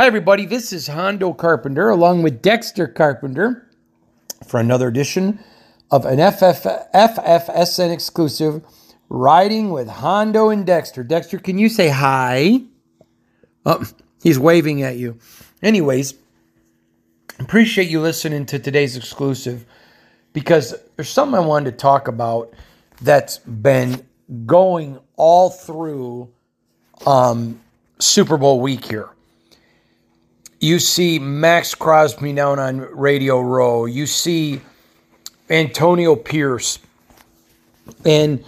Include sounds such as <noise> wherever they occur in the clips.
Hi, everybody. This is Hondo Carpenter along with Dexter Carpenter for another edition of an FF, FFSN exclusive Riding with Hondo and Dexter. Dexter, can you say hi? Oh, he's waving at you. Anyways, appreciate you listening to today's exclusive because there's something I wanted to talk about that's been going all through um, Super Bowl week here you see Maxx Crosby down on Radio Row. You see Antonio Pierce. And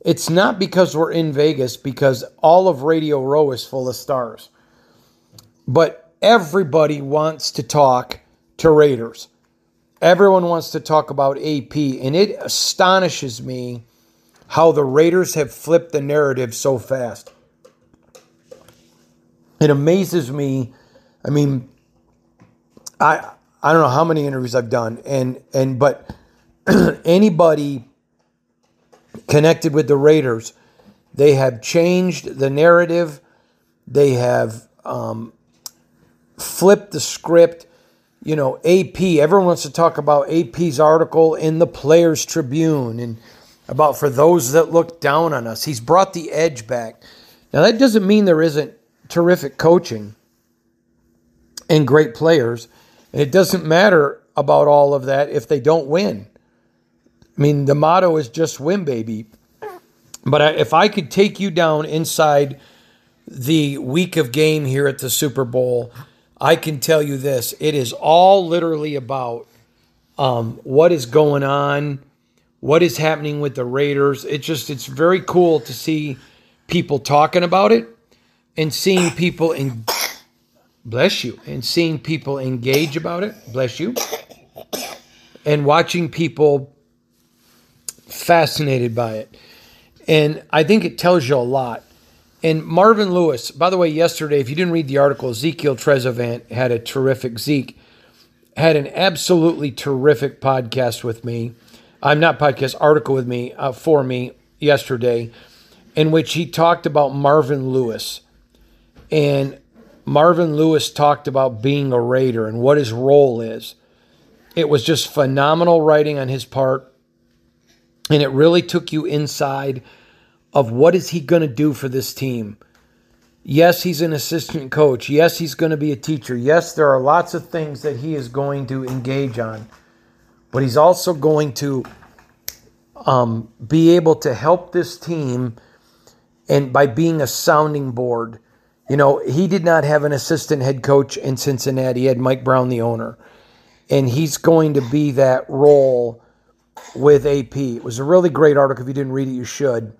it's not because we're in Vegas, because all of Radio Row is full of stars. But everybody wants to talk to Raiders. Everyone wants to talk about AP. And it astonishes me how the Raiders have flipped the narrative so fast. It amazes me I mean, I I don't know how many interviews I've done, and and but <clears throat> anybody connected with the Raiders, they have changed the narrative. They have um, flipped the script. You know, AP. Everyone wants to talk about AP's article in the Players Tribune and about for those that look down on us. He's brought the edge back. Now that doesn't mean there isn't terrific coaching and great players. And it doesn't matter about all of that if they don't win. I mean, the motto is just win, baby. But if I could take you down inside the week of game here at the Super Bowl, I can tell you this: it is all literally about um, what is going on, what is happening with the Raiders. It's just it's very cool to see people talking about it and seeing people in bless you, and seeing people engage about it, bless you, and watching people fascinated by it. And I think it tells you a lot. And Marvin Lewis, by the way, yesterday, if you didn't read the article, Ezekiel Trezevant had a terrific, Zeke had an absolutely terrific podcast with me. I'm not podcast, article with me, uh, for me yesterday, in which he talked about Marvin Lewis. And Marvin Lewis talked about being a Raider and what his role is. It was just phenomenal writing on his part. And it really took you inside of what is he going to do for this team. Yes, he's an assistant coach. Yes, he's going to be a teacher. Yes, there are lots of things that he is going to engage on. but he's also going to um, be able to help this team and by being a sounding board. You know, he did not have an assistant head coach in Cincinnati. He had Mike Brown, the owner, and he's going to be that role with AP. It was a really great article. If you didn't read it, you should.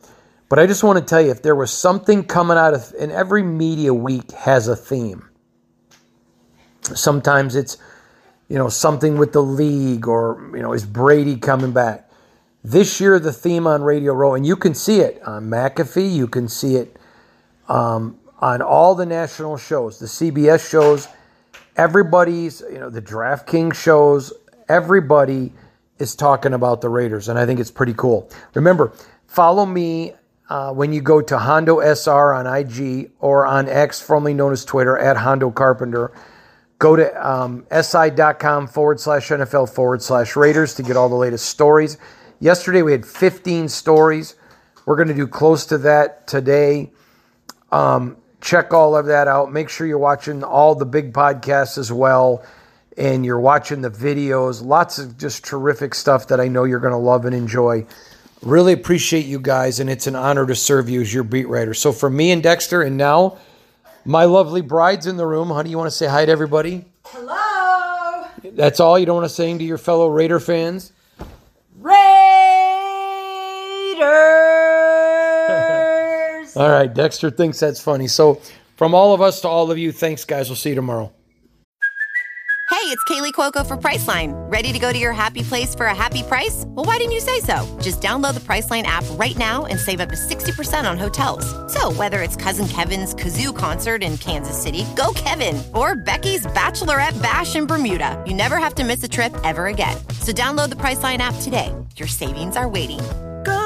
But I just want to tell you if there was something coming out of, and every media week has a theme. Sometimes it's, you know, something with the league or, you know, is Brady coming back? This year, the theme on Radio Row, and you can see it on McAfee, you can see it um, on all the national shows, the CBS shows, everybody's, you know, the DraftKings shows, everybody is talking about the Raiders, and I think it's pretty cool. Remember, follow me uh, when you go to Hondo SR on IG or on X, formerly known as Twitter, at Hondo Carpenter. Go to um, si.com forward slash NFL forward slash Raiders to get all the latest stories. Yesterday we had 15 stories. We're going to do close to that today. Um, check all of that out. Make sure you're watching all the big podcasts as well and you're watching the videos. Lots of just terrific stuff that I know you're going to love and enjoy. Really appreciate you guys, and it's an honor to serve you as your beat writer. So, for me and Dexter, and now my lovely bride's in the room. Honey, you want to say hi to everybody? Hello. That's all you don't want to say to your fellow Raider fans? All right, Dexter thinks that's funny. So, from all of us to all of you, thanks, guys. We'll see you tomorrow. Hey, it's Kaley Cuoco for Priceline. Ready to go to your happy place for a happy price? Well, why didn't you say so? Just download the Priceline app right now and save up to 60% on hotels. So, whether it's Cousin Kevin's Kazoo concert in Kansas City, go Kevin, or Becky's Bachelorette Bash in Bermuda, you never have to miss a trip ever again. So, download the Priceline app today. Your savings are waiting.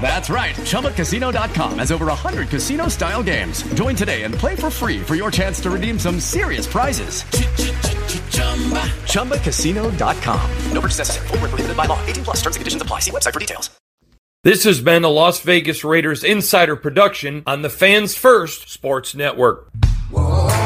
That's right. ChumbaCasino.com has over 100 casino style games. Join today and play for free for your chance to redeem some serious prizes. ChumbaCasino.com. No purchase necessary. Full prohibited by law. 18 plus terms and conditions apply. See website for details. This has been a Las Vegas Raiders insider production on the Fans First Sports Network. Whoa, whoa,